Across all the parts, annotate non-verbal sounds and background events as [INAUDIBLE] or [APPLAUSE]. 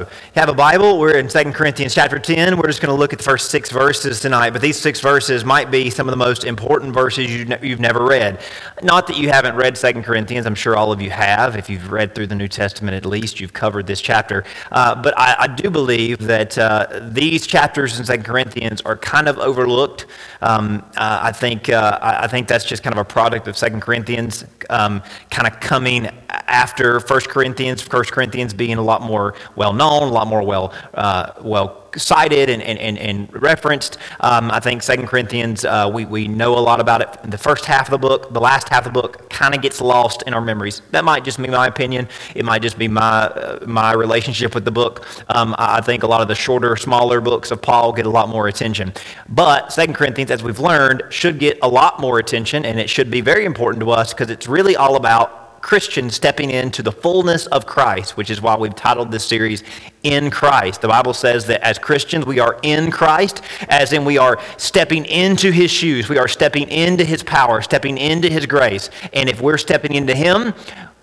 you have a Bible, we're in 2 Corinthians chapter 10. We're just going to look at the first six verses tonight, but these six verses might be some of the most important verses you've never read. Not that you haven't read 2 Corinthians, I'm sure all of you have. If you've read through the New Testament at least, you've covered this chapter. Uh, but I, I, do believe that uh, these chapters in 2 Corinthians are kind of overlooked. Um, uh, I, think, uh, I think that's just kind of a product of 2 Corinthians um, kind of coming after 1 Corinthians, 1 Corinthians being a lot more well known, a lot more well, uh, well cited and, and, and, referenced. Um, I think Second Corinthians, uh, we, we know a lot about it in the first half of the book. The last half of the book kind of gets lost in our memories. That might just be my opinion. It might just be my, uh, my relationship with the book. Um, I think a lot of the shorter, smaller books of Paul get a lot more attention. But Second Corinthians, as we've learned, should get a lot more attention, and it should be very important to us because it's really all about Christians stepping into the fullness of Christ, which is why we've titled this series In Christ. The Bible says that as Christians, we are in Christ, as in we are stepping into his shoes, we are stepping into his power, stepping into his grace. And if we're stepping into him,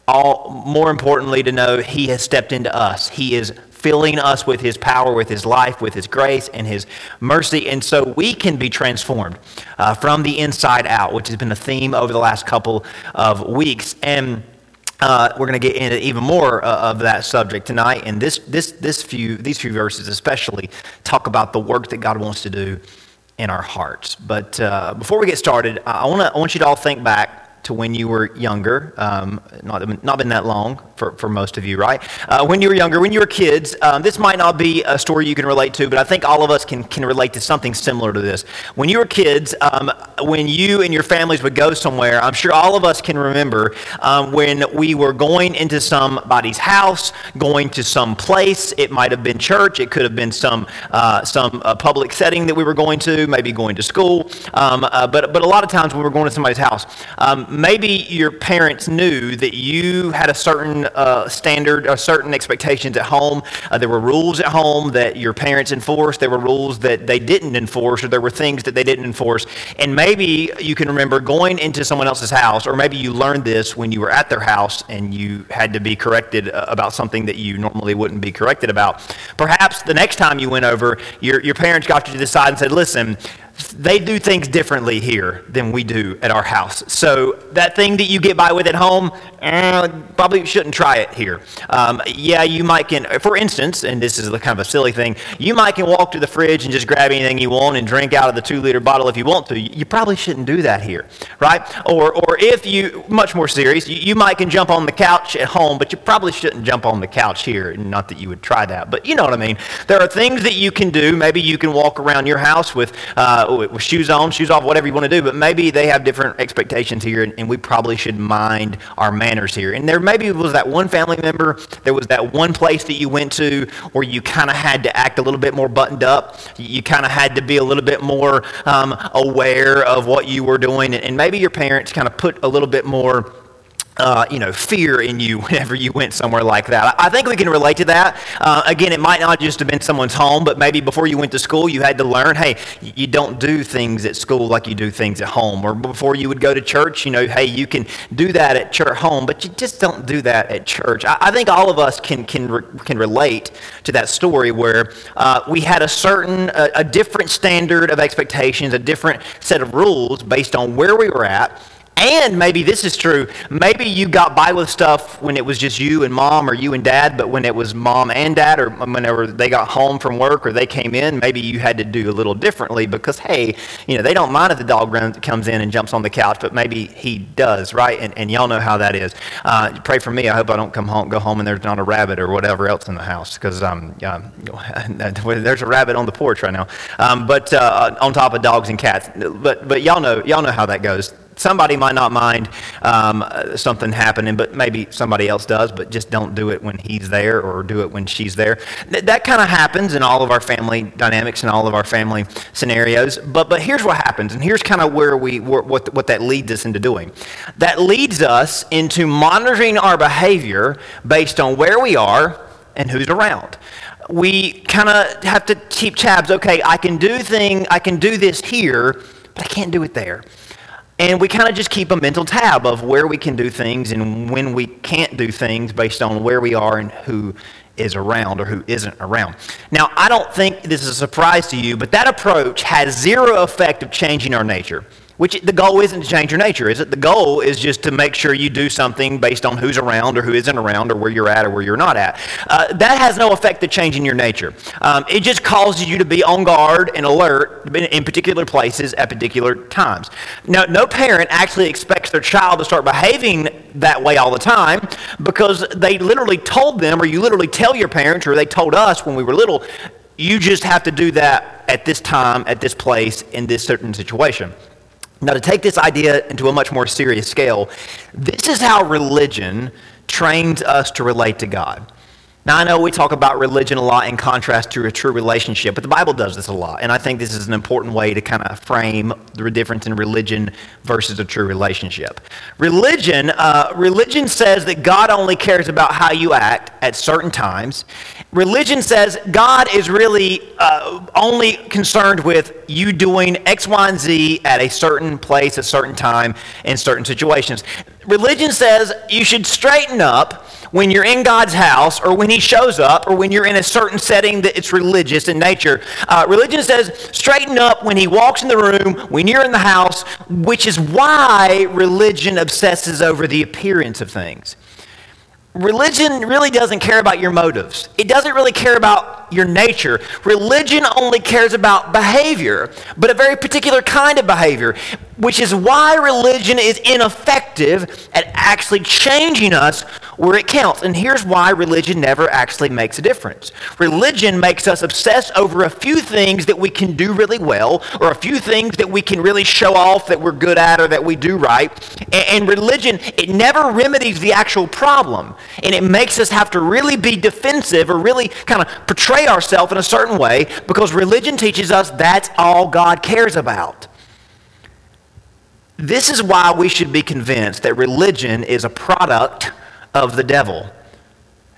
all more importantly to know he has stepped into us. He is filling us with his power, with his life, with his grace, and his mercy. And so we can be transformed uh, from the inside out, which has been a theme over the last couple of weeks. And uh, we're going to get into even more uh, of that subject tonight. And this, this, this few, these few verses especially talk about the work that God wants to do in our hearts. But uh, before we get started, I, wanna, I want you to all think back to when you were younger. Um, not, not been that long for, for most of you, right? Uh, when you were younger, when you were kids, um, this might not be a story you can relate to, but I think all of us can, can relate to something similar to this. When you were kids, um, when you and your families would go somewhere, I'm sure all of us can remember um, when we were going into somebody's house, going to some place. It might have been church, it could have been some, uh, some uh, public setting that we were going to, maybe going to school. Um, uh, but, but a lot of times when we were going to somebody's house, um, maybe your parents knew that you had a certain uh, standard, or certain expectations at home. Uh, there were rules at home that your parents enforced. There were rules that they didn't enforce, or there were things that they didn't enforce. And maybe you can remember going into someone else's house, or maybe you learned this when you were at their house and you had to be corrected uh, about something that you normally wouldn't be corrected about. Perhaps the next time you went over, your, your parents got you to the side and said, listen, they do things differently here than we do at our house. So that thing that you get by with at home, eh, probably shouldn't try it here. Um, yeah, you might can, for instance, and this is kind of a silly thing, you might can walk to the fridge and just grab anything you want and drink out of the two liter bottle if you want to. You probably shouldn't do that here, right? Or, or if you, much more serious, you, you might can jump on the couch at home, but you probably shouldn't jump on the couch here. Not that you would try that, but you know what I mean. There are things that you can do. Maybe you can walk around your house with, uh, with shoes on, shoes off, whatever you want to do, but maybe they have different expectations here, and, and we probably should mind our manners here. And there maybe was that one family member, there was that one place that you went to where you kind of had to act a little bit more buttoned up. You kind of had to be a little bit more um, aware of what you were doing, and maybe your parents kind of put a little bit more uh, you know, fear in you [LAUGHS] whenever you went somewhere like that. I think we can relate to that. Uh, again, it might not just have been someone's home, but maybe before you went to school, you had to learn, hey, you don't do things at school like you do things at home. Or before you would go to church, you know, hey, you can do that at church home, but you just don't do that at church. I, I think all of us can can re- can relate to that story where uh, we had a certain, a, a different standard of expectations, a different set of rules based on where we were at and maybe this is true. Maybe you got by with stuff when it was just you and mom or you and dad, but when it was mom and dad or whenever they got home from work or they came in, maybe you had to do a little differently because, hey, you know, they don't mind if the dog runs, comes in and jumps on the couch, but maybe he does, right? And, and y'all know how that is. Uh, pray for me. I hope I don't come home, go home and there's not a rabbit or whatever else in the house because um, [LAUGHS] there's a rabbit on the porch right now. Um, but uh, on top of dogs and cats. But, but y'all know, y'all know how that goes somebody might not mind um, something happening, but maybe somebody else does, but just don't do it when he's there or do it when she's there. Th- that kind of happens in all of our family dynamics and all of our family scenarios. But, but here's what happens, and here's kind of where we, what, what that leads us into doing. That leads us into monitoring our behavior based on where we are and who's around we kind of have to keep tabs okay i can do thing i can do this here but i can't do it there and we kind of just keep a mental tab of where we can do things and when we can't do things based on where we are and who is around or who isn't around. Now, I don't think this is a surprise to you, but that approach has zero effect of changing our nature. Which the goal isn't to change your nature, is it? The goal is just to make sure you do something based on who's around or who isn't around or where you're at or where you're not at. Uh, that has no effect of changing your nature. Um, it just causes you to be on guard and alert in particular places at particular times. Now, no parent actually expects their child to start behaving that way all the time because they literally told them, or you literally tell your parents, or they told us when we were little, you just have to do that at this time, at this place, in this certain situation. Now, to take this idea into a much more serious scale, this is how religion trains us to relate to God. Now, I know we talk about religion a lot in contrast to a true relationship, but the Bible does this a lot. And I think this is an important way to kind of frame the difference in religion versus a true relationship. Religion, uh, religion says that God only cares about how you act at certain times. Religion says God is really uh, only concerned with you doing X, Y, and Z at a certain place, a certain time, in certain situations. Religion says you should straighten up when you're in God's house or when He shows up or when you're in a certain setting that it's religious in nature. Uh, religion says straighten up when He walks in the room, when you're in the house, which is why religion obsesses over the appearance of things. Religion really doesn't care about your motives. It doesn't really care about your nature. Religion only cares about behavior, but a very particular kind of behavior, which is why religion is ineffective at actually changing us where it counts. And here's why religion never actually makes a difference. Religion makes us obsess over a few things that we can do really well, or a few things that we can really show off that we're good at or that we do right. And, religion, it never remedies the actual problem. And it makes us have to really be defensive or really kind of portray ourselves in a certain way because religion teaches us that's all God cares about. This is why we should be convinced that religion is a product of the devil.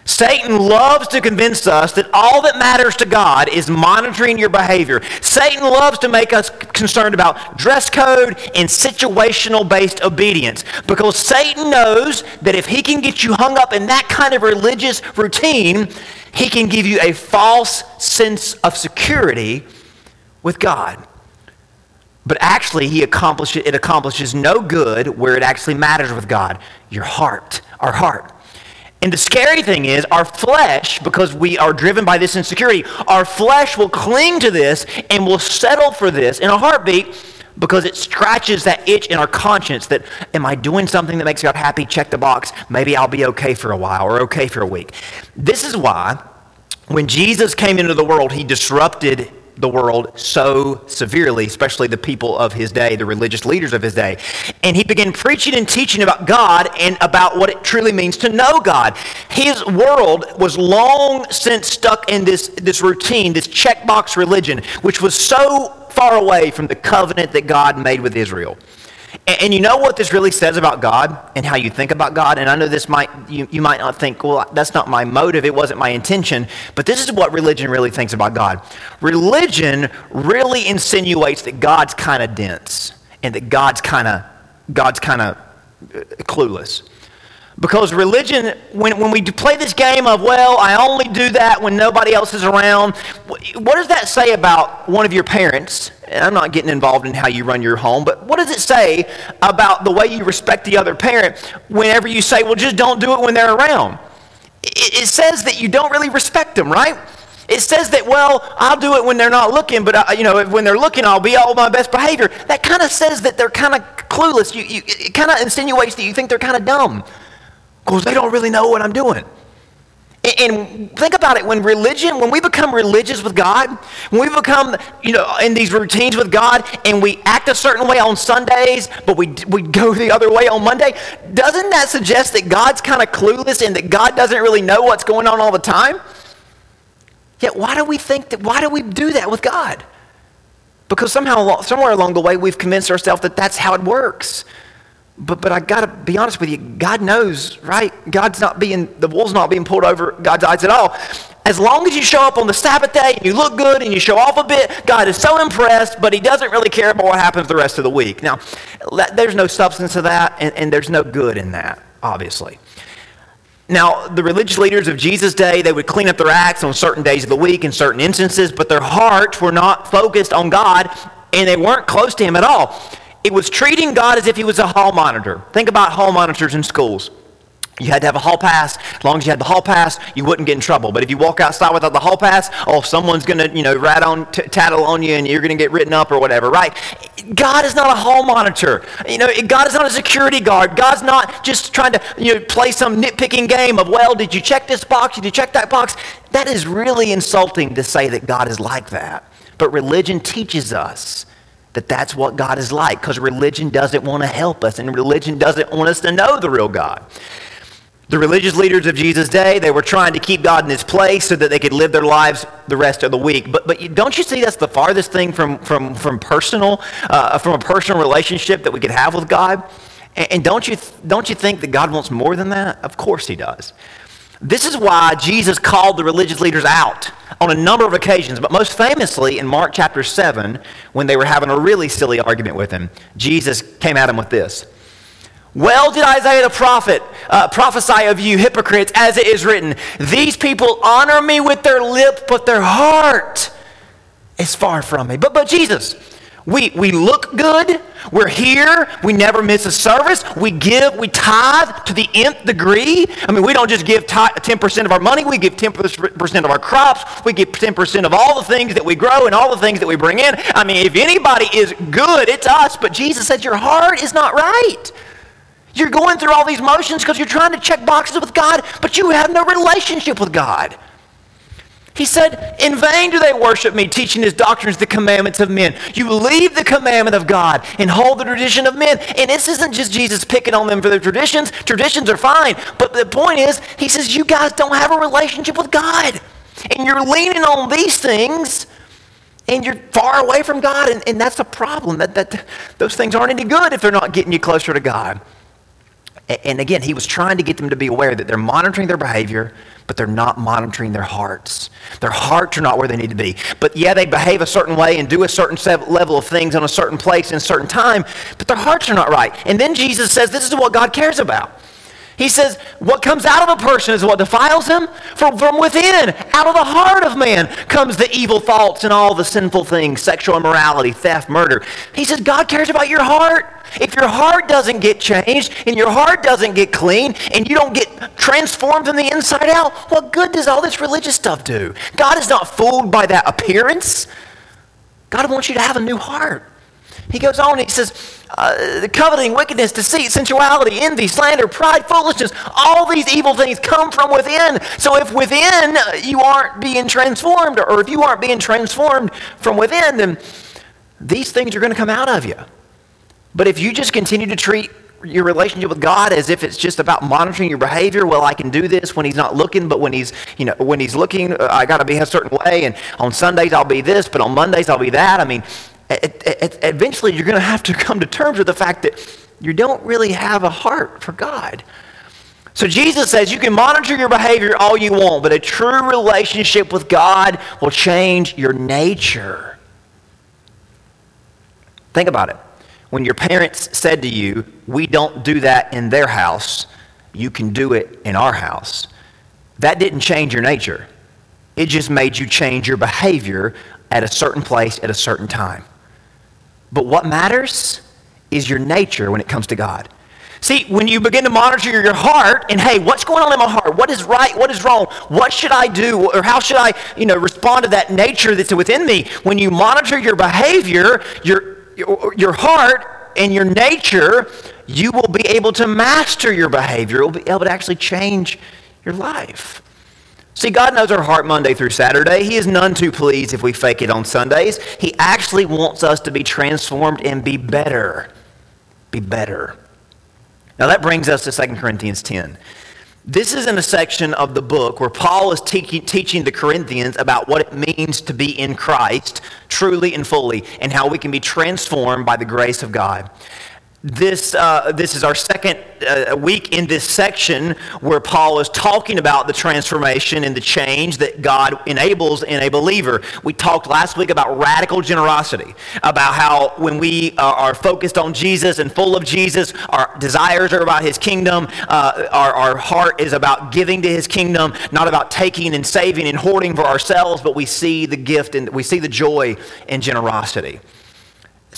Satan loves to convince us that all that matters to God is monitoring your behavior. Satan loves to make us concerned about dress code and situational based obedience because Satan knows that if he can get you hung up in that kind of religious routine, he can give you a false sense of security with God. But actually, he accomplishes, it accomplishes no good where it actually matters with God your heart our heart. And the scary thing is, our flesh, because we are driven by this insecurity, our flesh will cling to this and will settle for this in a heartbeat because it scratches that itch in our conscience that, am I doing something that makes God happy? Check the box. Maybe I'll be okay for a while or okay for a week. This is why when Jesus came into the world, he disrupted the world so severely, especially the people of his day, the religious leaders of his day. And he began preaching and teaching about God and about what it truly means to know God. His world was long since stuck in this, this routine, this checkbox religion, which was so far away from the covenant that God made with Israel. And, and, you know what this really says about God and how you think about God? And I know this might, you, you might not think, well, that's not my motive, it wasn't my intention, but this is what religion really thinks about God. Religion really insinuates that God's kind of dense and that God's kind of God's kind of uh, clueless. Because religion, when, when we play this game of, well, I only do that when nobody else is around, what does that say about one of your parents? And I'm not getting involved in how you run your home, but what does it say about the way you respect the other parent whenever you say, well, just don't do it when they're around? It, it says that you don't really respect them, right? It says that, well, I'll do it when they're not looking, but, I, you know, when they're looking, I'll be all my best behavior. That kind of says that they're kind of clueless. You, you, it kind of insinuates that you think they're kind of dumb because they don't really know what I'm doing. And think about it when religion, when we become religious with God, when we become, you know, in these routines with God and we act a certain way on Sundays, but we, we go [LAUGHS] the other way on Monday, doesn't that suggest that God's kind of clueless and that God doesn't really know what's going on all the time? Yet, why do we think that, why do we do that with God? Because somehow, somewhere along the way, we've convinced ourselves that that's how it works. But, but I got to be honest with you, God knows, right? God's not being, the wool's not being pulled over God's eyes at all. As long as you show up on the Sabbath day and you look good and you show off a bit, God is so impressed, but He doesn't really care about what happens the rest of the week. Now, there's no substance to that, and, and there's no good in that, obviously. Now, the religious leaders of Jesus' day, they would clean up their acts on certain days of the week in certain instances, but their hearts were not focused on God and they weren't close to Him at all. It was treating God as if He was a hall monitor. Think about hall monitors in schools. You had to have a hall pass. As long as you had the hall pass, you wouldn't get in trouble. But if you walk outside without the hall pass, oh, someone's going to, you know, rat on, t- tattle on you and you're going to get written up or whatever, right? God is not a hall monitor. You know, God is not a security guard. God's not just trying to, you know, play some nitpicking game of, well, did you check this box? Did you check that box? That is really insulting to say that God is like that. But religion teaches us that that's what God is like because religion doesn't want to help us and religion doesn't want us to know the real God. The religious leaders of Jesus' day, they were trying to keep God in his place so that they could live their lives the rest of the week. But, but don't you see that's the farthest thing from, from, from personal, uh, from a personal relationship that we could have with God? And, and don't, you, don't you think that God wants more than that? Of course he does. This is why Jesus called the religious leaders out on a number of occasions, but most famously in Mark chapter 7, when they were having a really silly argument with him, Jesus came at him with this. Well did Isaiah the prophet uh, prophesy of you, hypocrites, as it is written, These people honor me with their lip, but their heart is far from me. But, but Jesus, we, we look good. We're here. We never miss a service. We give, we tithe to the nth degree. I mean, we don't just give 10% of our money. We give 10% of our crops. We give 10% of all the things that we grow and all the things that we bring in. I mean, if anybody is good, it's us. But Jesus said your heart is not right. You're going through all these motions because you're trying to check boxes with God, but you have no relationship with God. He said, In vain do they worship me, teaching his doctrines the commandments of men. You leave the commandment of God and hold the tradition of men. And this isn't just Jesus picking on them for their traditions. Traditions are fine. But the point is, he says, You guys don't have a relationship with God. And you're leaning on these things and you're far away from God. And, and that's a problem. That, that, those things aren't any good if they're not getting you closer to God. And again, he was trying to get them to be aware that they're monitoring their behavior, but they're not monitoring their hearts. Their hearts are not where they need to be. But yeah, they behave a certain way and do a certain level of things in a certain place in a certain time, but their hearts are not right. And then Jesus says this is what God cares about. He says, What comes out of a person is what defiles him. From, from within, out of the heart of man, comes the evil thoughts and all the sinful things sexual immorality, theft, murder. He says, God cares about your heart. If your heart doesn't get changed and your heart doesn't get clean and you don't get transformed from the inside out, what good does all this religious stuff do? God is not fooled by that appearance. God wants you to have a new heart. He goes on, and he says, uh, coveting, wickedness, deceit, sensuality, envy, slander, pride, foolishness, all these evil things come from within. So if within uh, you aren't being transformed, or if you aren't being transformed from within, then these things are going to come out of you. But if you just continue to treat your relationship with God as if it's just about monitoring your behavior. Well, I can do this when He's not looking, but when He's, you know, when He's looking, uh, I got to be a certain way. And on Sundays I'll be this, but on Mondays I'll be that. I mean, eventually you're going to have to [LAUGHS] come to terms with the fact that you don't really have a heart for God. So Jesus says you can monitor your behavior all you want, but a true relationship with God will change your nature. Think about it. When your parents said to you, We don't do that in their house, you can do it in our house, that didn't change your nature. It just made you change your behavior at a certain place at a certain time. But what matters is your nature when it comes to God. See, when you begin to monitor your heart and hey, what's going on in my heart? What is right? What is wrong? What should I do? Or how should I, you know, respond to that nature that's within me? When you monitor your behavior, your your, heart and your nature, you will be able to master your behavior. You'll be able to actually change your life. See, God knows our heart Monday through Saturday. He is none too pleased if we fake it on Sundays. He actually wants us to be transformed and be better. Be better. Now that brings us to 2 Corinthians 10. This is in a section of the book where Paul is te- teaching the Corinthians about what it means to be in Christ truly and fully and how we can be transformed by the grace of God. This, uh, this is our second uh, week in this section where Paul is talking about the transformation and the change that God enables in a believer. We talked last week about radical generosity, about how when we uh, are focused on Jesus and full of Jesus, our desires are about his kingdom, uh, our, our heart is about giving to his kingdom, not about taking and saving and hoarding for ourselves, but we see the gift and we see the joy in generosity.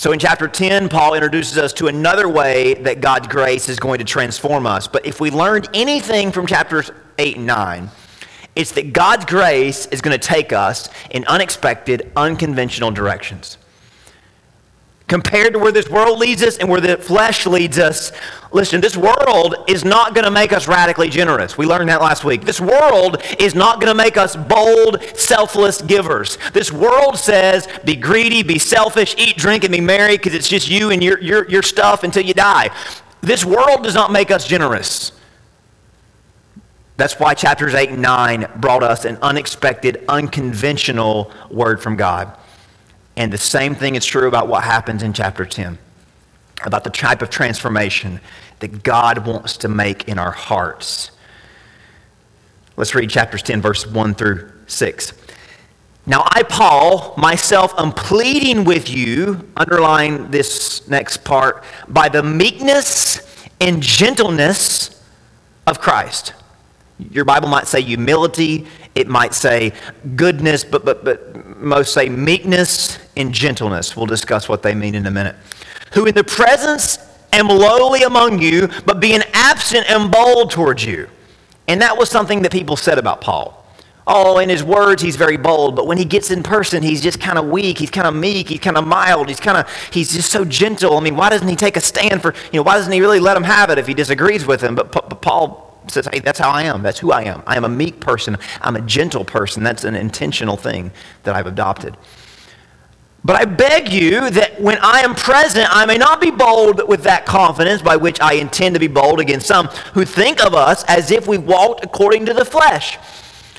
So in chapter 10, Paul introduces us to another way that God's grace is going to transform us. But if we learned anything from chapters 8 and 9, it's that God's grace is going to take us in unexpected, unconventional directions compared to where this world leads us and where the flesh leads us. Listen, this world is not going to make us radically generous. We learned that last week. This world is not going to make us bold, selfless givers. This world says be greedy, be selfish, eat, drink, and be merry because it's just you and your, your, your stuff until you die. This world does not make us generous. That's why chapters 8 and 9 brought us an unexpected, unconventional word from God. And the same thing is true about what happens in chapter 10, about the type of transformation that God wants to make in our hearts. Let's read chapters 10, verse 1 through 6. Now, I, Paul, myself, am pleading with you, underline this next part, by the meekness and gentleness of Christ. Your Bible might say humility, it might say goodness, but, but, but most say meekness and gentleness. We'll discuss what they mean in a minute. Who in the presence am lowly among you, but being absent am bold towards you. And that was something that people said about Paul. Oh, in his words, he's very bold, but when he gets in person, he's just kind of weak. He's kind of meek. He's kind of mild. He's kind of, he's just so gentle. I mean, why doesn't he take a stand for, you know, why doesn't he really let him have it if he disagrees with him? But, but Paul says, hey, that's how I am. That's who I am. I am a meek person. I'm a gentle person. That's an intentional thing that I've adopted. But I beg you that when I am present, I may not be bold with that confidence by which I intend to be bold against some who think of us as if we walked according to the flesh.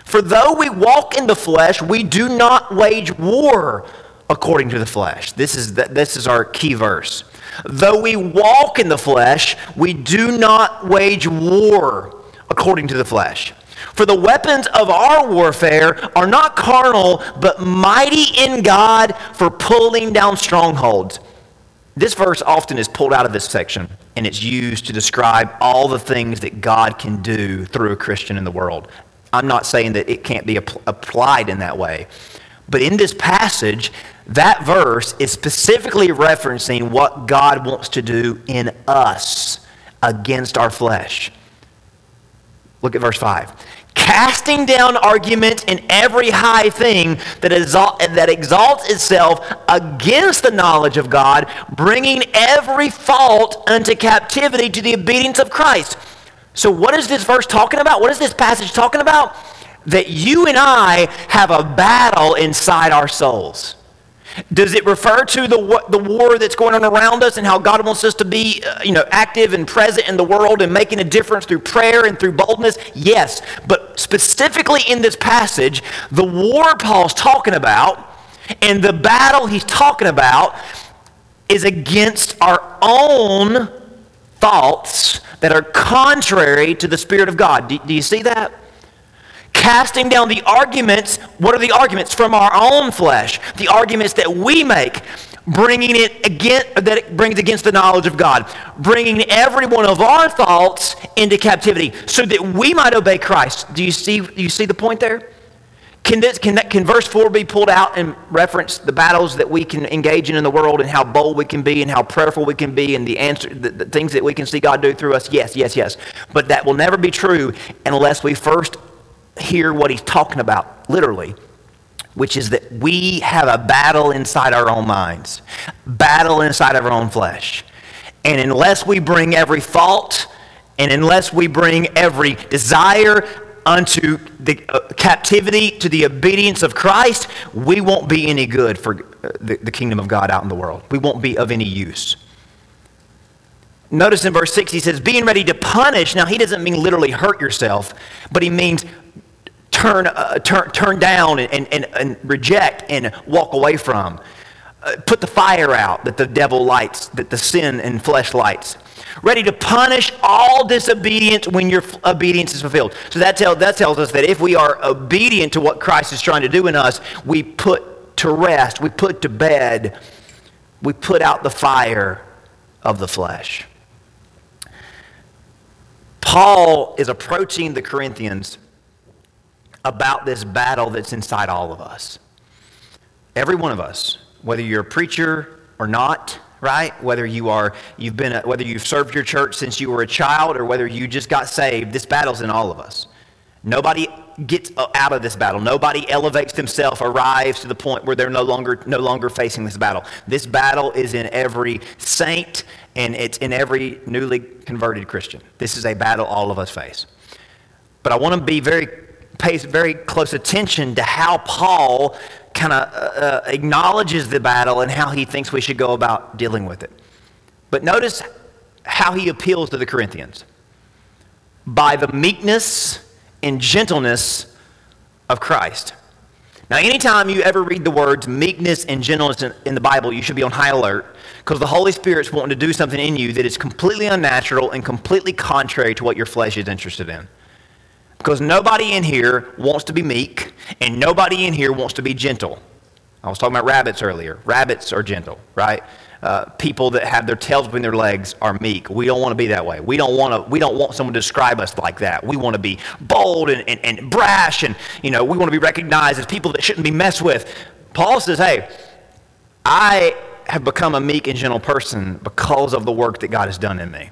For though we walk in the flesh, we do not wage war according to the flesh. This is, the, this is our key verse. Though we walk in the flesh, we do not wage war according to the flesh. For the weapons of our warfare are not carnal, but mighty in God for pulling down strongholds. This verse often is pulled out of this section and it's used to describe all the things that God can do through a Christian in the world. I'm not saying that it can't be applied in that way. But in this passage, that verse is specifically referencing what God wants to do in us against our flesh. Look at verse 5. Casting down argument in every high thing that, exalt, that exalts itself against the knowledge of God, bringing every fault unto captivity to the obedience of Christ. So, what is this verse talking about? What is this passage talking about? That you and I have a battle inside our souls. Does it refer to the, the war that's going on around us and how God wants us to be uh, you know, active and present in the world and making a difference through prayer and through boldness? Yes. But specifically in this passage, the war Paul's talking about and the battle he's talking about is against our own thoughts that are contrary to the Spirit of God. Do, do you see that? Casting down the arguments. What are the arguments from our own flesh? The arguments that we make, bringing it against, that it brings against the knowledge of God, bringing every one of our thoughts into captivity, so that we might obey Christ. Do you see? Do you see the point there? Can, this, can, that, can verse 4 be pulled out and reference the battles that we can engage in in the world and how bold we can be and how prayerful we can be and the, answer, the, the things that we can see God do through us? Yes, yes, yes. But that will never be true unless we first hear what he's talking about, literally, which is that we have a battle inside our own minds, battle inside of our own flesh. And unless we bring every fault, and unless we bring every desire unto the uh, captivity to the obedience of Christ, we won't be any good for uh, the, the kingdom of God out in the world. We won't be of any use. Notice in verse 6, he says, being ready to punish. Now, he doesn't mean literally hurt yourself, but he means turn, uh, turn, turn down and, and, and reject and walk away from. uh, put the fire out that the devil lights, that the sin and flesh lights. Ready to punish all disobedience when your obedience is fulfilled. So that, tell, that tells us that if we are obedient to what Christ is trying to do in us, we put to rest, we put to bed, we put out the fire of the flesh. Paul is approaching the Corinthians about this battle that's inside all of us. Every one of us, whether you're a preacher or not, right? Whether you are you've been a, whether you've served your church since you were a child or whether you just got saved, this battle's in all of us. Nobody gets out of this battle. Nobody elevates themselves, arrives to the point where they're no longer no longer facing this battle. This battle is in every saint and it's in every newly converted Christian. This is a battle all of us face. But I want to be very pay very close attention to how Paul kind of uh, uh, acknowledges the battle and how he thinks we should go about dealing with it. But notice how he appeals to the Corinthians by the meekness and gentleness of Christ. Now, anytime you ever read the words meekness and gentleness in, in the Bible, you should be on high alert because the Holy Spirit's wanting to do something in you that is completely unnatural and completely contrary to what your flesh is interested in. Because nobody in here wants to be meek, and nobody in here wants to be gentle. I was talking about rabbits earlier. Rabbits are gentle, right? Uh, people that have their tails between their legs are meek. We don't want to be that way. We don't want to. We don't want someone to describe us like that. We want to be bold and, and, and brash, and you know, we want to be recognized as people that shouldn't be messed with. Paul says, "Hey, I have become a meek and gentle person because of the work that God has done in me."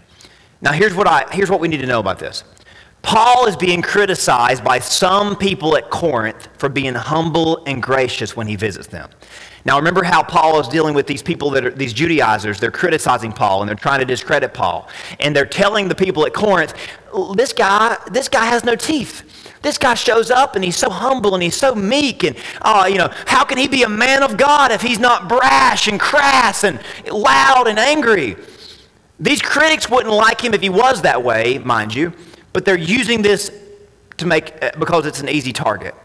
Now, here's what I here's what we need to know about this. Paul is being criticized by some people at Corinth for being humble and gracious when he visits them. Now, remember how Paul is dealing with these people that are these Judaizers. They're criticizing Paul and they're trying to discredit Paul. And they're telling the people at Corinth, this guy, this guy has no teeth. This guy shows up and he's so humble and he's so meek. And, uh, you know, how can he be a man of God if he's not brash and crass and loud and angry? These critics wouldn't like him if he was that way, mind you but they're using this to make uh, because it's an easy target.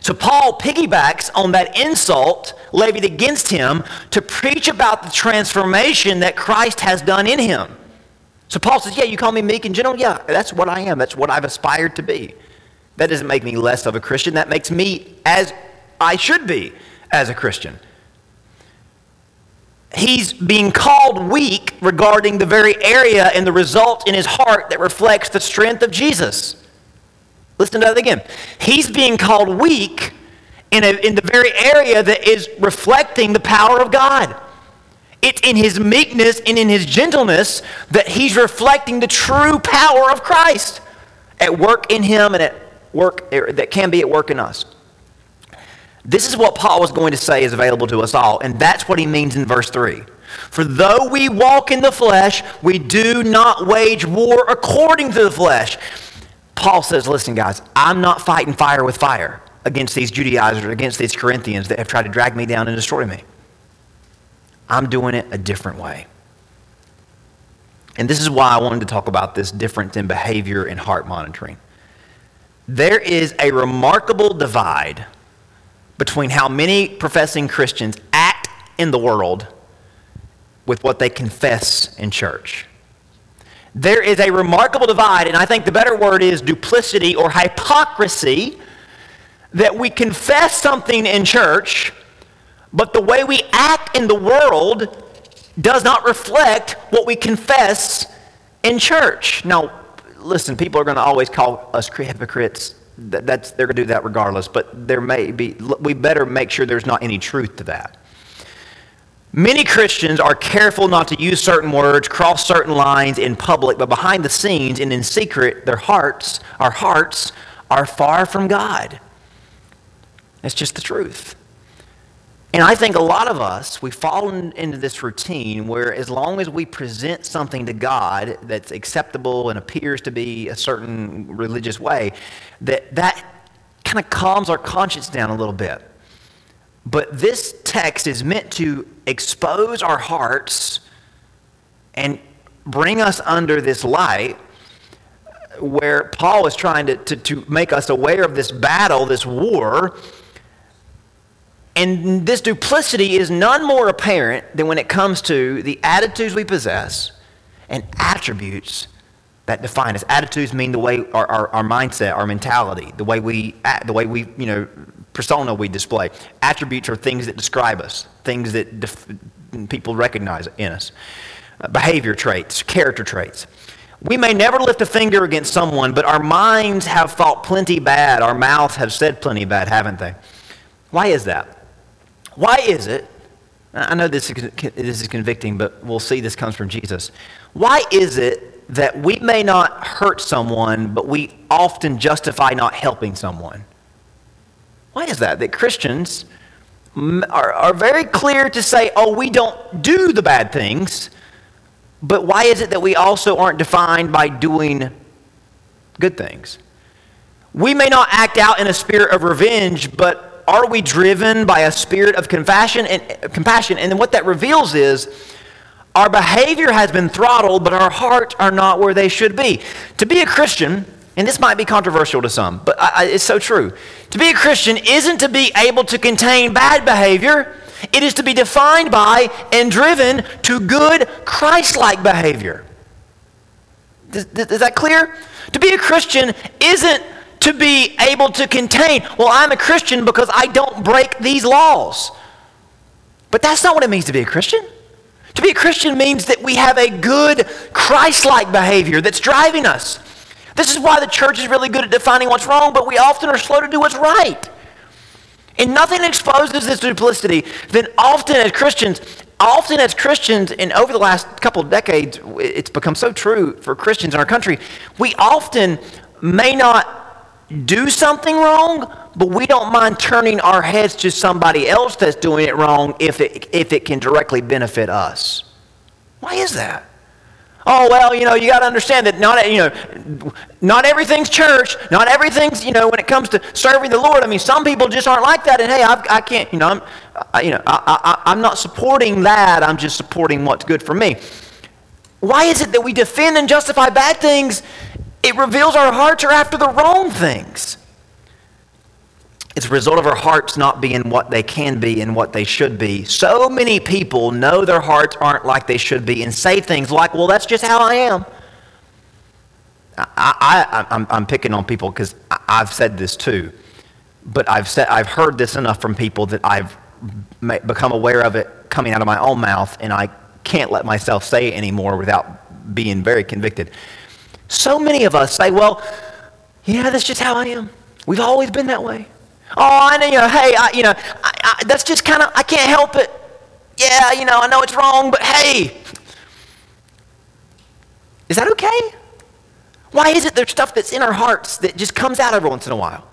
So Paul piggybacks on that insult levied against him to preach about the transformation that Christ has done in him. So Paul says, Yeah, you call me meek and gentle? Yeah, that's what I am. That's what I've aspired to be. That doesn't make me less of a Christian. That makes me as I should be as a Christian he's being called weak regarding the very area and the result in his heart that reflects the strength of Jesus. Listen to that again. He's being called weak in, a, in the very area that is reflecting the power of God. It's in his meekness and in his gentleness that he's reflecting the true power of Christ at work in him and at work that can be at work in us. This is what Paul was going to say is available to us all, and that's what he means in verse 3. For though we walk in the flesh, we do not wage war according to the flesh. Paul says, Listen, guys, I'm not fighting fire with fire against these Judaizers, against these Corinthians that have tried to drag me down and destroy me. I'm doing it a different way. And this is why I wanted to talk about this difference in behavior and heart monitoring. There is a remarkable divide between how many professing Christians act in the world with what they confess in church. There is a remarkable divide, and I think the better word is duplicity or hypocrisy, that we confess something in church, but the way we act in the world does not reflect what we confess in church. Now, listen, people are going to always call us hypocrites that, that's, they're going to do that regardless, but there may be, we better make sure there's not any truth to that. Many Christians are careful not to use certain words, cross certain lines in public, but behind the scenes and in secret, their hearts, our hearts, are far from God. That's just the truth. And I think a lot of us, we've fallen into this routine where as long as we present something to God that's acceptable and appears to be a certain religious way, that that kind of calms our conscience down a little bit. But this text is meant to expose our hearts and bring us under this light where Paul is trying to, to, to make us aware of this battle, this war, And this duplicity is none more apparent than when it comes to the attitudes we possess and attributes that define us. Attitudes mean the way our, our, our mindset, our mentality, the way we act, the way we, you know, persona we display. Attributes are things that describe us, things that def- people recognize in us. Uh, behavior traits, character traits. We may never lift a finger against someone, but our minds have thought plenty bad. Our mouths have said plenty bad, haven't they? Why is that? Why is it? I know this is, this is convicting, but we'll see this comes from Jesus. Why is it that we may not hurt someone, but we often justify not helping someone? Why is that? That Christians are, are very clear to say, oh, we don't do the bad things, but why is it that we also aren't defined by doing good things? We may not act out in a spirit of revenge, but are we driven by a spirit of compassion and compassion? And then what that reveals is our behavior has been throttled, but our hearts are not where they should be. To be a Christian, and this might be controversial to some, but I, it's so true. To be a Christian isn't to be able to contain bad behavior, it is to be defined by and driven to good Christ like behavior. Is, is that clear? To be a Christian isn't to be able to contain, well, I'm a Christian because I don't break these laws. But that's not what it means to be a Christian. To be a Christian means that we have a good Christ like behavior that's driving us. This is why the church is really good at defining what's wrong, but we often are slow to do what's right. And nothing exposes this duplicity than often as Christians, often as Christians, and over the last couple of decades, it's become so true for Christians in our country, we often may not do something wrong, but we don't mind turning our heads to somebody else that's doing it wrong if it, if it can directly benefit us. Why is that? Oh, well, you know, you got to understand that not, you know, not everything's church. Not everything's, you know, when it comes to serving the Lord. I mean, some people just aren't like that. And hey, I've, I, can not you know, I'm, I, you know, I, I, I'm not supporting that. I'm just supporting what's good for me. Why is it that we defend and justify bad things? It reveals our hearts are after the wrong things. It's a result of our hearts not being what they can be and what they should be. So many people know their hearts aren't like they should be and say things like, well, that's just how I am. I, am picking on people because I've said this too. But I've, said, I've heard this enough from people that I've become aware of it coming out of my own mouth, and I can't let myself say it anymore without being very convicted. So many of us say, well, yeah, that's just how I am. We've always been that way. Oh, I know, you know hey, I, you know, I, I, that's just kind of, I can't help it. Yeah, you know, I know it's wrong, but hey. Is that okay? Why is it there's stuff that's in our hearts that just comes out every once in a while?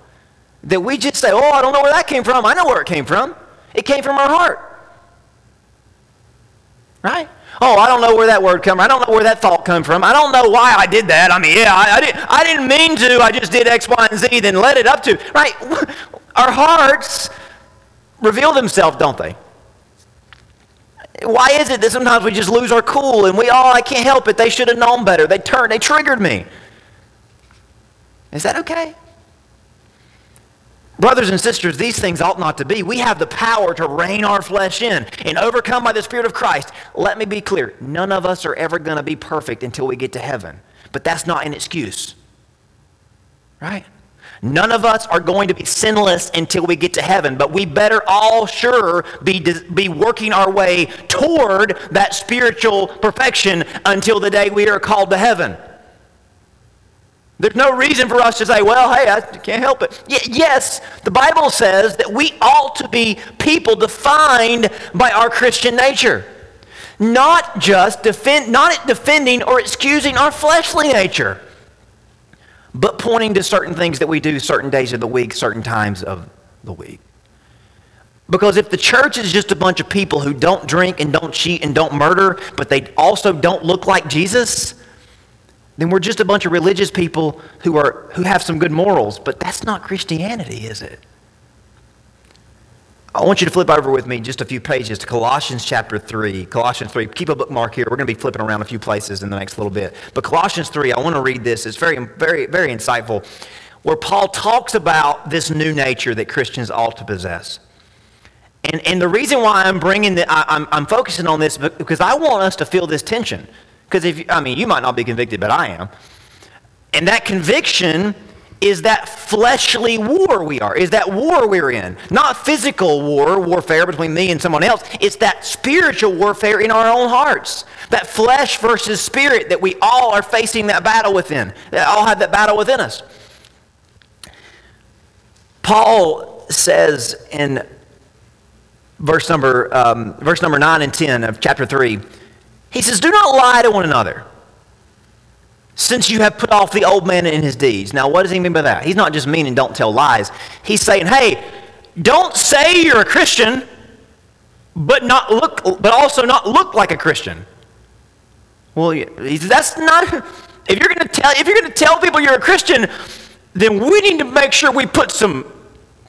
That we just say, oh, I don't know where that came from. I know where it came from. It came from our heart. Right? Oh, I don't know where that word come from. I don't know where that thought come from. I don't know why I did that. I mean, yeah, I, I, did, I didn't mean to. I just did X, Y, and Z, then led it up to. Right? [LAUGHS] Our hearts reveal themselves, don't they? Why is it that sometimes we just lose our cool and we, oh, I can't help it. They should have known better. They turned, they triggered me. Is that okay? Brothers and sisters, these things ought not to be. We have the power to rein our flesh in and overcome by the Spirit of Christ. Let me be clear none of us are ever going to be perfect until we get to heaven. But that's not an excuse. Right? None of us are going to be sinless until we get to heaven, but we better all sure be, be working our way toward that spiritual perfection until the day we are called to heaven. There's no reason for us to say, well, hey, I can't help it. Y- yes, the Bible says that we ought to be people defined by our Christian nature. Not just defend, not defending or excusing our fleshly nature, but pointing to certain things that we do certain days of the week, certain times of the week. Because if the church is just a bunch of people who don't drink and don't cheat and don't murder, but they also don't look like Jesus, then we're just a bunch of religious people who, are, who have some good morals. But that's not Christianity, is it? I want you to flip over with me just a few pages to Colossians chapter 3. Colossians 3. Keep a bookmark here. We're going to be flipping around a few places in the next little bit. But Colossians 3, I want to read this. It's very, very, very insightful, where Paul talks about this new nature that Christians ought to possess. And, and the reason why I'm bringing the, I, I'm, I'm focusing on this because I want us to feel this tension. Because if, I mean, you might not be convicted, but I am. And that conviction is that fleshly war we are, is that war we're in. Not physical war, warfare between me and someone else. It's that spiritual warfare in our own hearts. That flesh versus spirit that we all are facing that battle within, that all have that battle within us. Paul says in verse number, um, verse number 9 and 10 of chapter 3, he says, Do not lie to one another since you have put off the old man in his deeds. Now, what does he mean by that? He's not just meaning don't tell lies. He's saying, hey, don't say you're a Christian, but not look, but also not look like a Christian. Well, that's not. If you're going to tell, if you're going to tell people you're a Christian, then we need to make sure we put some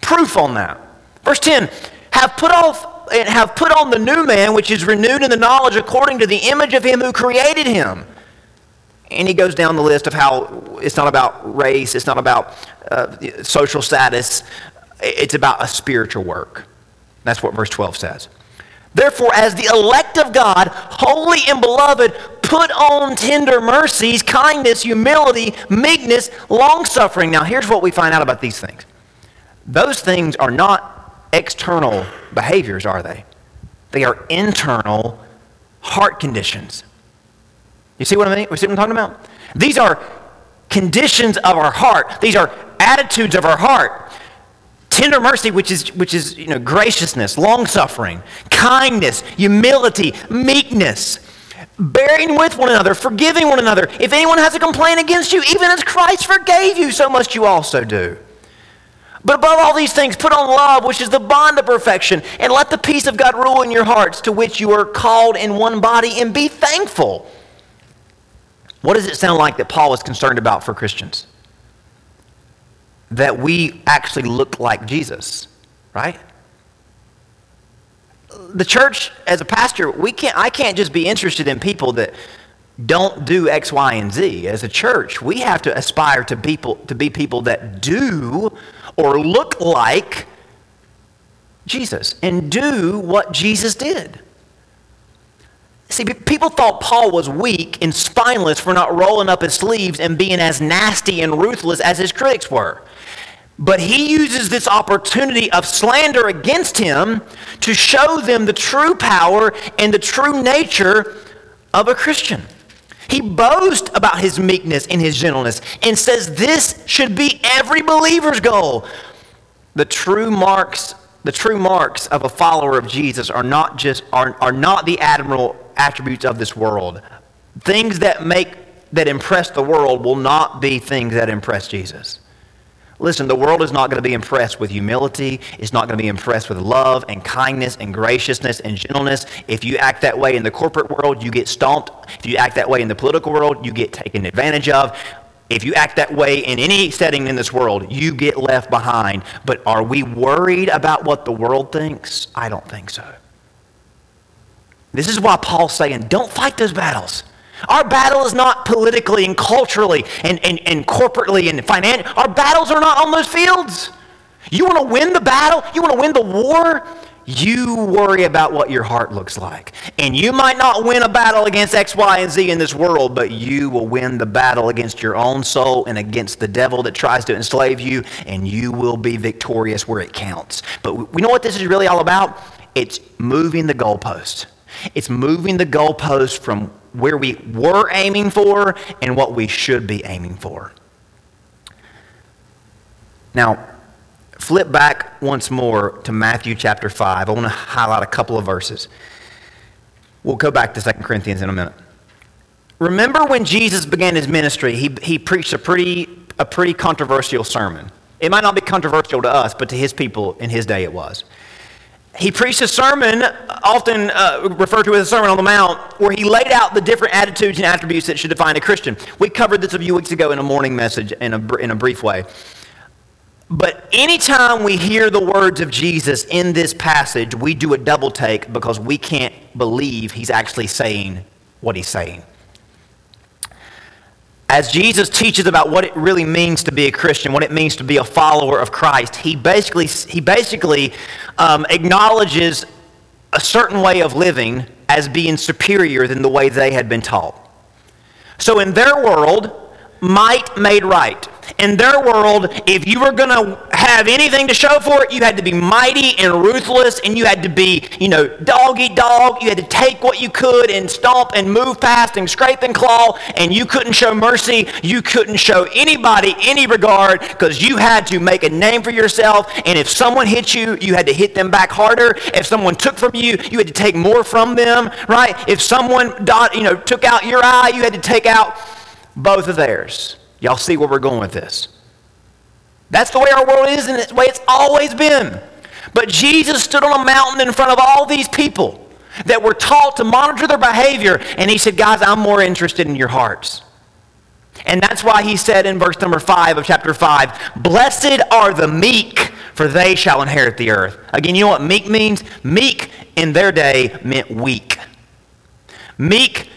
proof on that. Verse 10: Have put off and have put on the new man, which is renewed in the knowledge according to the image of him who created him and he goes down the list of how it's not about race, it's not about uh, social status, it's about a spiritual work. That's what verse 12 says. Therefore, as the elect of God, holy and beloved, put on tender mercies, kindness, humility, meekness, long suffering. Now, here's what we find out about these things those things are not external behaviors, are they? They are internal heart conditions. You see what I mean? You see what I'm talking about? These are conditions of our heart. These are attitudes of our heart. Tender mercy, which is, which is you know, graciousness, long suffering, kindness, humility, meekness, bearing with one another, forgiving one another. If anyone has a complaint against you, even as Christ forgave you, so must you also do. But above all these things, put on love, which is the bond of perfection, and let the peace of God rule in your hearts, to which you are called in one body, and be thankful. What does it sound like that Paul was concerned about for Christians? That we actually look like Jesus, right? The church, as a pastor, we can't, I can't just be interested in people that don't do X, Y, and Z. As a church, we have to aspire to, people, to be people that do or look like Jesus and do what Jesus did. See, people thought Paul was weak and spineless for not rolling up his sleeves and being as nasty and ruthless as his critics were. But he uses this opportunity of slander against him to show them the true power and the true nature of a Christian. He boasts about his meekness and his gentleness and says this should be every believer's goal. The true marks, the true marks of a follower of Jesus are not just are, are not the admirable attributes of this world. Things that make that impress the world will not be things that impress Jesus. Listen, the world is not going to be impressed with humility. It's not going to be impressed with love and kindness and graciousness and gentleness. If you act that way in the corporate world, you get stomped. If you act that way in the political world, you get taken advantage of. If you act that way in any setting in this world, you get left behind. But are we worried about what the world thinks? I don't think so. This is why Paul's saying, don't fight those battles. Our battle is not politically and culturally and, and, and corporately and financially. Our battles are not on those fields. You want to win the battle? You want to win the war? You worry about what your heart looks like. And you might not win a battle against X, Y, and Z in this world, but you will win the battle against your own soul and against the devil that tries to enslave you, and you will be victorious where it counts. But we know what this is really all about? It's moving the goalposts. It's moving the goalpost from where we were aiming for and what we should be aiming for. Now, flip back once more to Matthew chapter 5. I want to highlight a couple of verses. We'll go back to 2 Corinthians in a minute. Remember when Jesus began his ministry, he, he preached a pretty, a pretty controversial sermon. It might not be controversial to us, but to his people in his day it was he preached a sermon, often uh, referred to as a Sermon on the Mount, where he laid out the different attitudes and attributes that should define a Christian. We covered this a few weeks ago in a morning message in a, in a brief way. But anytime we hear the words of Jesus in this passage, we do a double take because we can't believe he's actually saying what he's saying. As Jesus teaches about what it really means to be a Christian, what it means to be a follower of Christ, he basically, he basically um, acknowledges a certain way of living as being superior than the way they had been taught. So in their world, might made right. In their world, if you were going to have anything to show for it, you had to be mighty and ruthless, and you had to be, you know, dog eat dog. You had to take what you could and stomp and move past and scrape and claw, and you couldn't show mercy. You couldn't show anybody any regard because you had to make a name for yourself. And if someone hit you, you had to hit them back harder. If someone took from you, you had to take more from them, right? If someone, you know, took out your eye, you had to take out both of theirs. Y'all see where we're going with this? That's the way our world is, and it's the way it's always been. But Jesus stood on a mountain in front of all these people that were taught to monitor their behavior, and he said, Guys, I'm more interested in your hearts. And that's why he said in verse number 5 of chapter 5, Blessed are the meek, for they shall inherit the earth. Again, you know what meek means? Meek in their day meant weak. Meek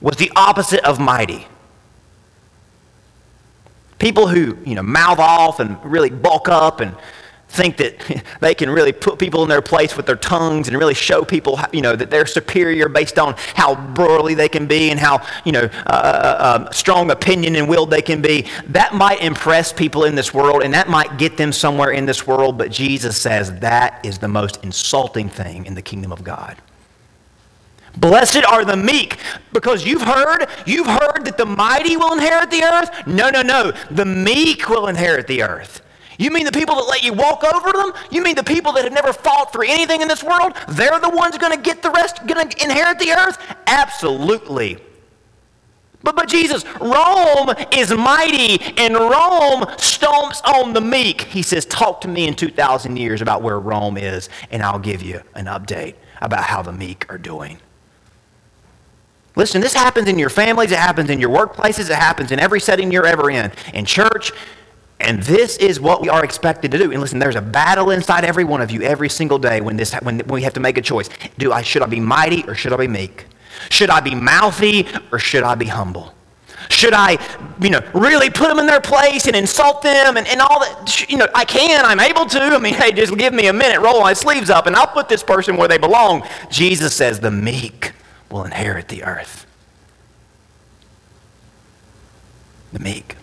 was the opposite of mighty. People who, you know, mouth off and really bulk up and think that [LAUGHS] they can really put people in their place with their tongues and really show people, you know, that they're superior based on how burly they can be and how, you know, uh, uh, um, strong opinion and will they can be. That might impress people in this world and that might get them somewhere in this world, but Jesus says that is the most insulting thing in the kingdom of God. Blessed are the meek, because you've heard, you've heard that the mighty will inherit the earth. No, no, no. The meek will inherit the earth. You mean the people that let you walk over them? You mean the people that have never fought for anything in this world? They're the ones going to get the rest, going to inherit the earth? Absolutely. But, but Jesus, Rome is mighty and Rome stomps on the meek. He says, Talk to me in 2,000 years about where Rome is, and I'll give you an update about how the meek are doing. Listen, this happens in your families, it happens in your workplaces, it happens in every setting you're ever in, in church. And this is what we are expected to do. And listen, there's a battle inside every one of you every single day when, this, when we have to make a choice. Do I, should I be mighty or should I be meek? Should I be mouthy or should I be humble? Should I, you know, really put them in their place and insult them and, and all that? You know, I can, I'm able to. I mean, [LAUGHS] hey, just give me a minute, roll my sleeves up, and I'll put this person where they belong. Jesus says the meek will inherit the earth. The meek.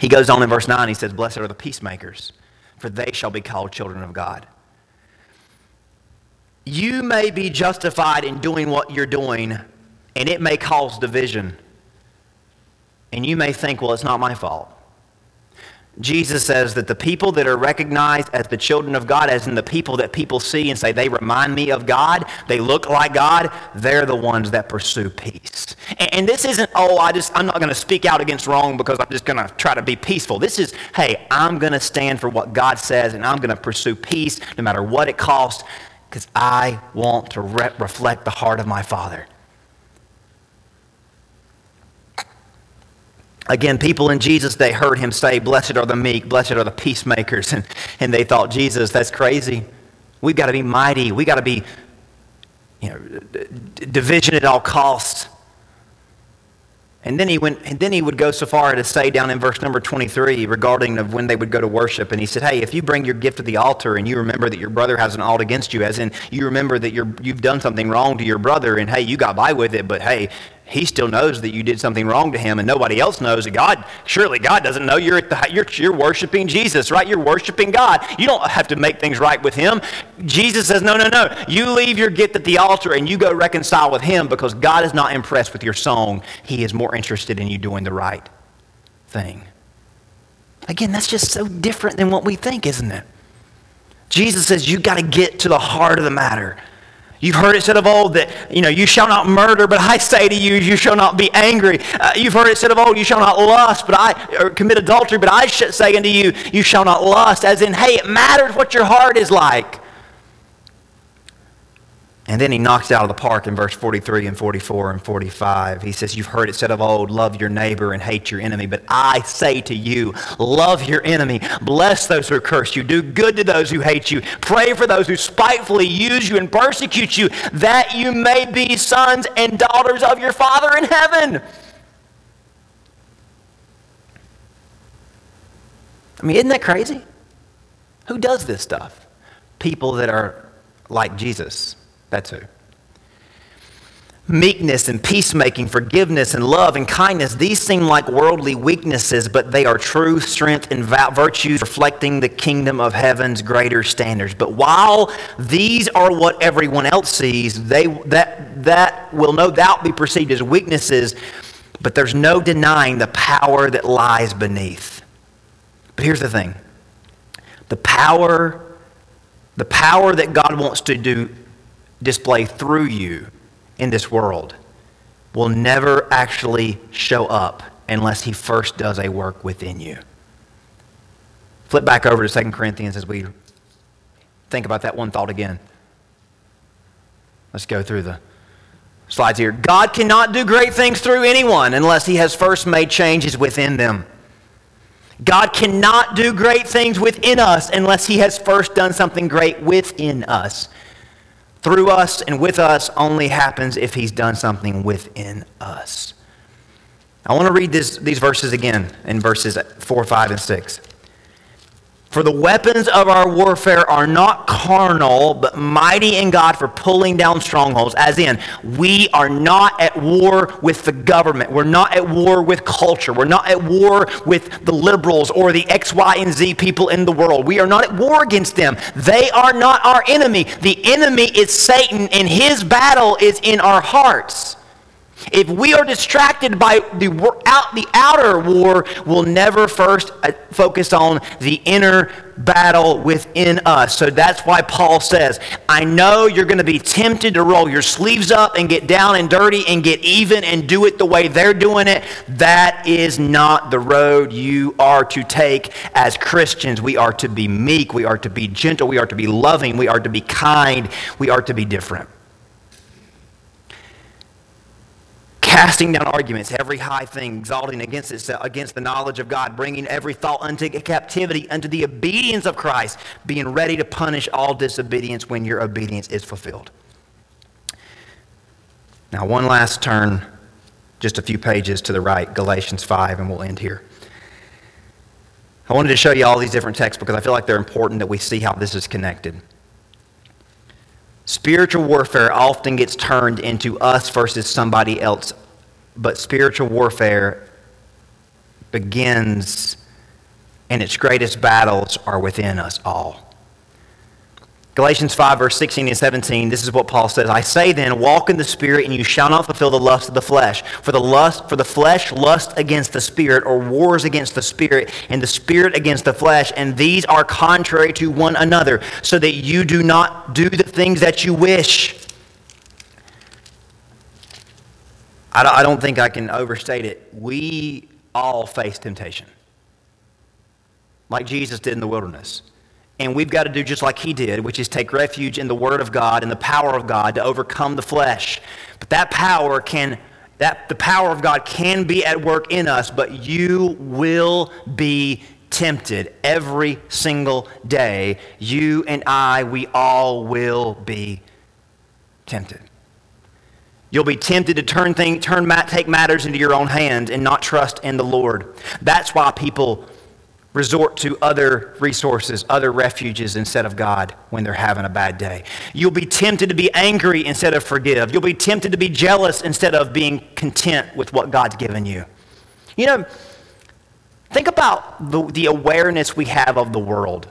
He goes on in verse 9, he says, Blessed are the peacemakers, for they shall be called children of God. You may be justified in doing what you're doing, and it may cause division. And you may think, well, it's not my fault. Jesus says that the people that are recognized as the children of God, as in the people that people see and say they remind me of God, they look like God, they're the ones that pursue peace. And, this isn't, oh, I just, I'm not going to speak out against wrong because I'm just going to try to be peaceful. This is, hey, I'm going to stand for what God says and I'm going to pursue peace no matter what it costs because I want to re- reflect the heart of my Father. Again, people in Jesus, they heard him say, Blessed are the meek, blessed are the peacemakers. [LAUGHS] And, and they thought, Jesus, that's crazy. We've got to be mighty. We've got to be, you know, division at all costs. And then he went, and then he would go so far to say down in verse number 23 regarding of when they would go to worship. And he said, Hey, if you bring your gift to the altar and you remember that your brother has an alt against you, as in you remember that you're, you've done something wrong to your brother, and hey, you got by with it, but hey, he still knows that you did something wrong to him and nobody else knows that God, surely God doesn't know you're, the, you're, you're worshiping Jesus, right? You're worshiping God. You don't have to make things right with him. Jesus says, no, no, no. You leave your gift at the altar and you go reconcile with him because God is not impressed with your song. He is more interested in you doing the right thing. Again, that's just so different than what we think, isn't it? Jesus says you got to get to the heart of the matter. You've heard it said of old that, you know, you shall not murder, but I say to you, you shall not be angry. Uh, you've heard it said of old, you shall not lust, but I, commit adultery, but I say unto you, you shall not lust. As in, hey, it matters what your heart is like. And then he knocks out of the park in verse 43 and 44 and 45. He says, You've heard it said of old, love your neighbor and hate your enemy. But I say to you, love your enemy. Bless those who curse you. Do good to those who hate you. Pray for those who spitefully use you and persecute you, that you may be sons and daughters of your Father in heaven. I mean, isn't that crazy? Who does this stuff? People that are like Jesus that's who meekness and peacemaking, forgiveness and love and kindness, these seem like worldly weaknesses, but they are true strength and virtues reflecting the kingdom of heaven's greater standards. But while these are what everyone else sees, they, that, that will no doubt be perceived as weaknesses, but there's no denying the power that lies beneath. But here's the thing the power, the power that God wants to do display through you in this world will never actually show up unless he first does a work within you. Flip back over to 2 Corinthians as we think about that one thought again. Let's go through the slides here. God cannot do great things through anyone unless he has first made changes within them. God cannot do great things within us unless he has first done something great within us through us and with us only happens if he's done something within us. I want to read this, these verses again in verses 4, 5, and 6. For the weapons of our warfare are not carnal, but mighty in God for pulling down strongholds. As in, we are not at war with the government. We're not at war with culture. We're not at war with the liberals or the X, Y, and Z people in the world. We are not at war against them. They are not our enemy. The enemy is Satan, and his battle is in our hearts. If we are distracted by the, out, the outer war, we'll never first uh, focus on the inner battle within us. So that's why Paul says, I know you're going to be tempted to roll your sleeves up and get down and dirty and get even and do it the way they're doing it. That is not the road you are to take as Christians. We are to be meek, we are to be gentle, we are to be loving, we are to be kind, we are to be different. Casting down arguments, every high thing exalting against itself, against the knowledge of God, bringing every thought unto captivity unto the obedience of Christ, being ready to punish all disobedience when your obedience is fulfilled. Now, one last turn, just a few pages to the right, Galatians 5, and we'll end here. I wanted to show you all these different texts because I feel like they're important that we see how this is connected. Spiritual warfare often gets turned into us versus somebody else but spiritual warfare begins and its greatest battles are within us all. Galatians 5, verse 16 and 17, this is what Paul says. I say then, walk in the Spirit, and you shall not fulfill the lust of the flesh. For the lust, for the flesh lusts against the Spirit, or wars against the Spirit, and the Spirit against the flesh, and these are contrary to one another, so that you do not do the things that you wish. I don't think I can overstate it. We all face temptation, like Jesus did in the wilderness. And we've got to do just like he did, which is take refuge in the Word of God and the power of God to overcome the flesh. But that power can, that the power of God can be at work in us, but you will be tempted every single day. You and I, we all will be tempted. You'll be tempted to turn, thing, turn take matters into your own hands and not trust in the Lord. That's why people resort to other resources, other refuges instead of God when they're having a bad day. You'll be tempted to be angry instead of forgive. You'll be tempted to be jealous instead of being content with what God's given you. You know, think about the, the awareness we have of the world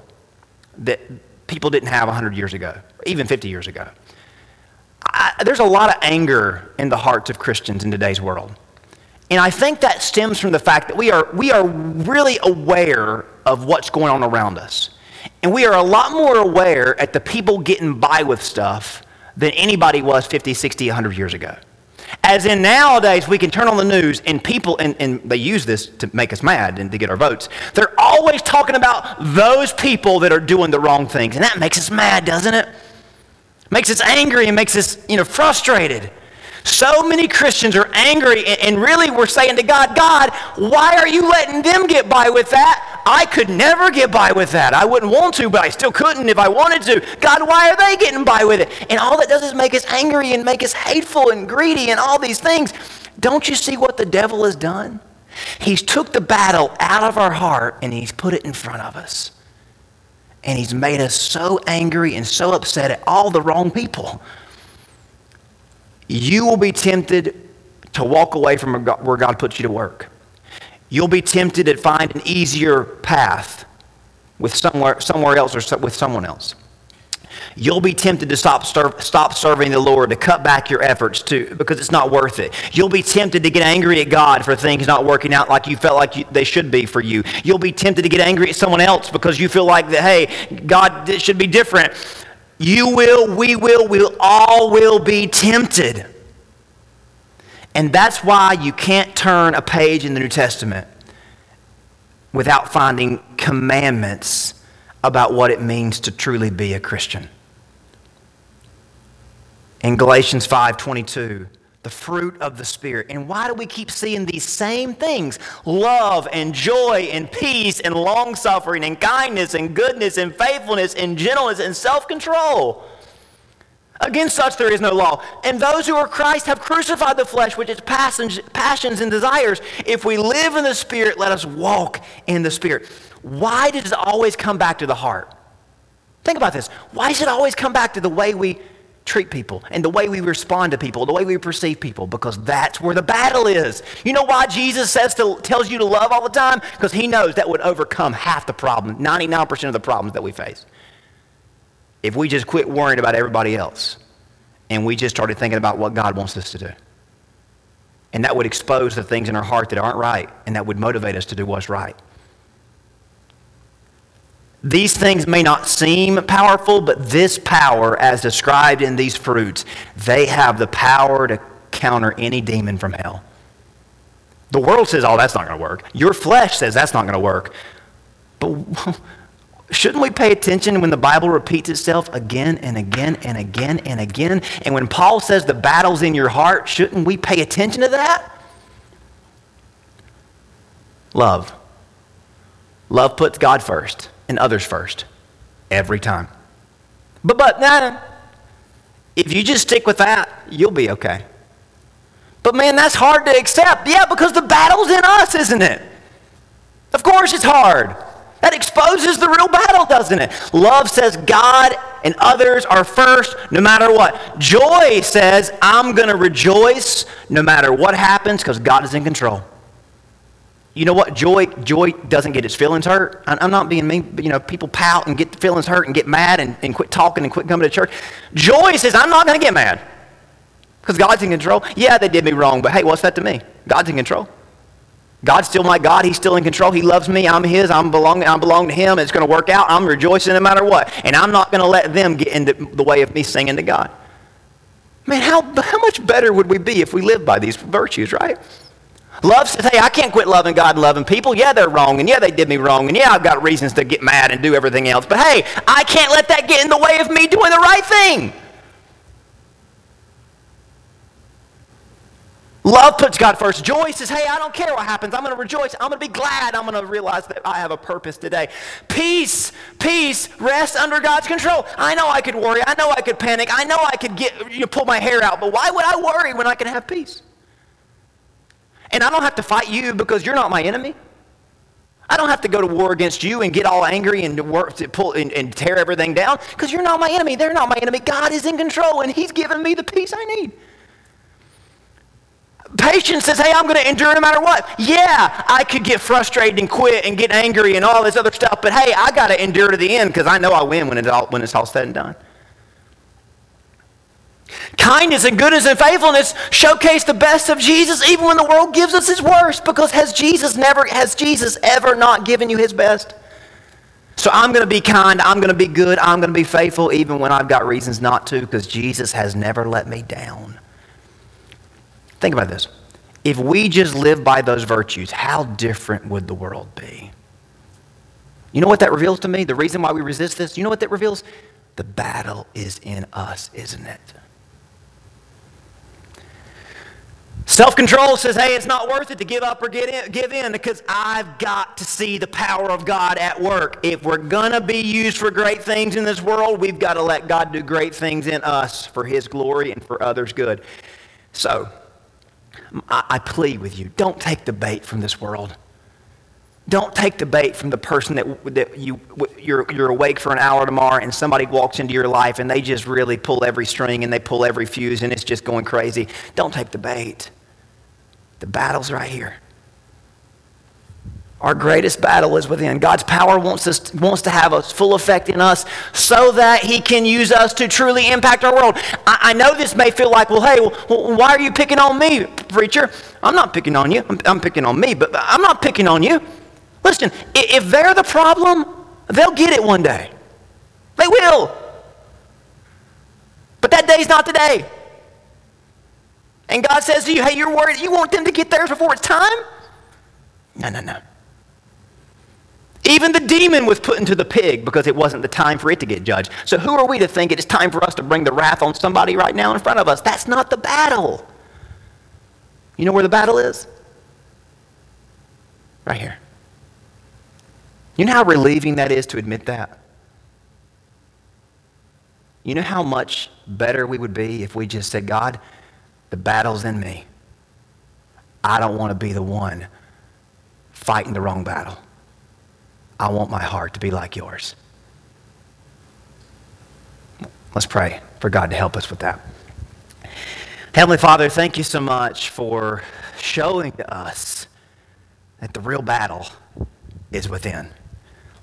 that people didn't have 100 years ago, even 50 years ago. I, there's a lot of anger in the hearts of Christians in today's world. And I think that stems from the fact that we are, we are really aware of what's going on around us. And we are a lot more aware at the people getting by with stuff than anybody was 50, 60, 100 years ago. As in nowadays, we can turn on the news and people, and, and they use this to make us mad and to get our votes. They're always talking about those people that are doing the wrong things. And that makes us mad, doesn't it? Makes us angry and makes us, you know, frustrated. So many Christians are angry, and really we're saying to God, God, why are you letting them get by with that? I could never get by with that. I wouldn't want to, but I still couldn't if I wanted to. God, why are they getting by with it? And all that does is make us angry and make us hateful and greedy and all these things. Don't you see what the devil has done? He's took the battle out of our heart and he's put it in front of us. And he's made us so angry and so upset at all the wrong people. You will be tempted to walk away from where God puts you to work. You'll be tempted to find an easier path with somewhere, somewhere else or with someone else. You'll be tempted to stop, serve, stop serving the Lord, to cut back your efforts to, because it's not worth it. You'll be tempted to get angry at God for things not working out like you felt like you, they should be for you. You'll be tempted to get angry at someone else because you feel like that, hey, God, should be different. You will, we will, we will, all will be tempted. And that's why you can't turn a page in the New Testament without finding commandments about what it means to truly be a Christian. In Galatians 5:22, the fruit of the spirit. And why do we keep seeing these same things? Love and joy and peace and long-suffering and kindness and goodness and faithfulness and gentleness and self-control. Against such there is no law. And those who are Christ have crucified the flesh with its passions and desires. If we live in the Spirit, let us walk in the Spirit. Why does it always come back to the heart? Think about this. Why does it always come back to the way we treat people and the way we respond to people, the way we perceive people? Because that's where the battle is. You know why Jesus says to, tells you to love all the time? Because he knows that would overcome half the problem, 99% of the problems that we face if we just quit worrying about everybody else and we just started thinking about what God wants us to do. And that would expose the things in our heart that aren't right, and that would motivate us to do what's right. These things may not seem powerful, but this power, as described in these fruits, they have the power to counter any demon from hell. The world says, oh, that's not going to work. Your flesh says that's not going to work. But [LAUGHS] Shouldn't we pay attention when the Bible repeats itself again and again and again and again? And when Paul says the battle's in your heart, shouldn't we pay attention to that? Love. Love puts God first and others first every time. But, but, nah, if you just stick with that, you'll be okay. But man, that's hard to accept. Yeah, because the battle's in us, isn't it? Of course it's hard. That exposes the real battle, doesn't it? Love says God and others are first no matter what. Joy says I'm going to rejoice no matter what happens because God is in control. You know what? Joy, joy doesn't get its feelings hurt. I'm not being mean, but you know, people pout and get the feelings hurt and get mad and, and quit talking and quit coming to church. Joy says, I'm not going to get mad because God's in control. Yeah, they did me wrong, but hey, what's that to me? God's in control. God's still my God. He's still in control. He loves me. I'm His. I'm belong, I belong to Him. It's going to work out. I'm rejoicing no matter what. And I'm not going to let them get in the way of me singing to God. Man, how, how much better would we be if we lived by these virtues, right? Love says, hey, I can't quit loving God and loving people. Yeah, they're wrong. And yeah, they did me wrong. And yeah, I've got reasons to get mad and do everything else. But hey, I can't let that get in the way of me doing the right thing. Love puts God first. Joy says, hey, I don't care what happens. I'm going to rejoice. I'm going to be glad. I'm going to realize that I have a purpose today. Peace, peace, rest under God's control. I know I could worry. I know I could panic. I know I could get, you know, pull my hair out. But why would I worry when I can have peace? And I don't have to fight you because you're not my enemy. I don't have to go to war against you and get all angry and work to pull and, and tear everything down because you're not my enemy. They're not my enemy. God is in control and He's given me the peace I need. Patience says, hey, I'm going to endure no matter what. Yeah, I could get frustrated and quit and get angry and all this other stuff, but hey, I got to endure to the end because I know I win when all, when it's all said and done. Kindness and goodness and faithfulness showcase the best of Jesus even when the world gives us his worst because has Jesus never has Jesus ever not given you his best? So I'm going to be kind, I'm going to be good, I'm going to be faithful even when I've got reasons not to because Jesus has never let me down. Think about this. If we just live by those virtues, how different would the world be? You know what that reveals to me? The reason why we resist this? You know what that reveals? The battle is in us, isn't it? Self control says, hey, it's not worth it to give up or get in, give in because I've got to see the power of God at work. If we're going to be used for great things in this world, we've got to let God do great things in us for His glory and for others' good. So, I, I plead with you don't take the bait from this world. Don't take the bait from the person that, that you, you're, you're awake for an hour tomorrow and somebody walks into your life and they just really pull every string and they pull every fuse and it's just going crazy. Don't take the bait. The battle's right here. Our greatest battle is within. God's power wants, us, wants to have a full effect in us so that He can use us to truly impact our world. I, I know this may feel like, well, hey, well, why are you picking on me, preacher? I'm not picking on you. I'm, I'm picking on me, but I'm not picking on you. Listen, if they're the problem, they'll get it one day. They will. But that day's not today. And God says to you, hey, you're worried, you want them to get theirs before it's time? No, no, no. Even the demon was put into the pig because it wasn't the time for it to get judged. So who are we to think it's time for us to bring the wrath on somebody right now in front of us? That's not the battle. You know where the battle is? Right here. You know how relieving that is to admit that? You know how much better we would be if we just said, God, the battle's in me. I don't want to be the one fighting the wrong battle. I want my heart to be like yours. Let's pray for God to help us with that. Heavenly Father, thank you so much for showing us that the real battle is within.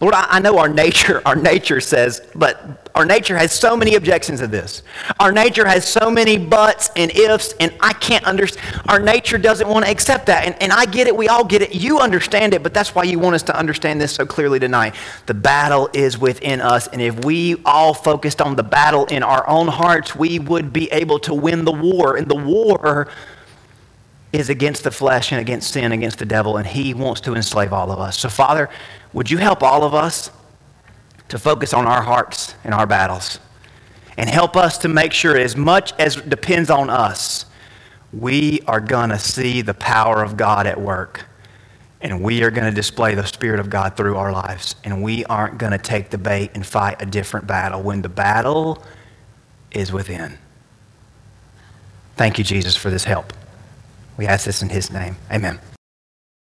Lord, I, know our nature, [LAUGHS] our nature says, but our nature has so many objections to this. Our nature has so many buts and ifs, and I can't understand. Our nature doesn't want to accept that. And, and I get it, we all get it. You understand it, but that's why you want us to understand this so clearly tonight. The battle is within us, and if we all focused on the battle in our own hearts, we would be able to win the war. And the war is against the flesh and against sin, against the devil, and he wants to enslave all of us. So, Father, would you help all of us to focus on our hearts and our battles? And help us to make sure, as much as depends on us, we are going to see the power of God at work. And we are going to display the Spirit of God through our lives. And we aren't going to take the bait and fight a different battle when the battle is within. Thank you, Jesus, for this help. We ask this in His name. Amen.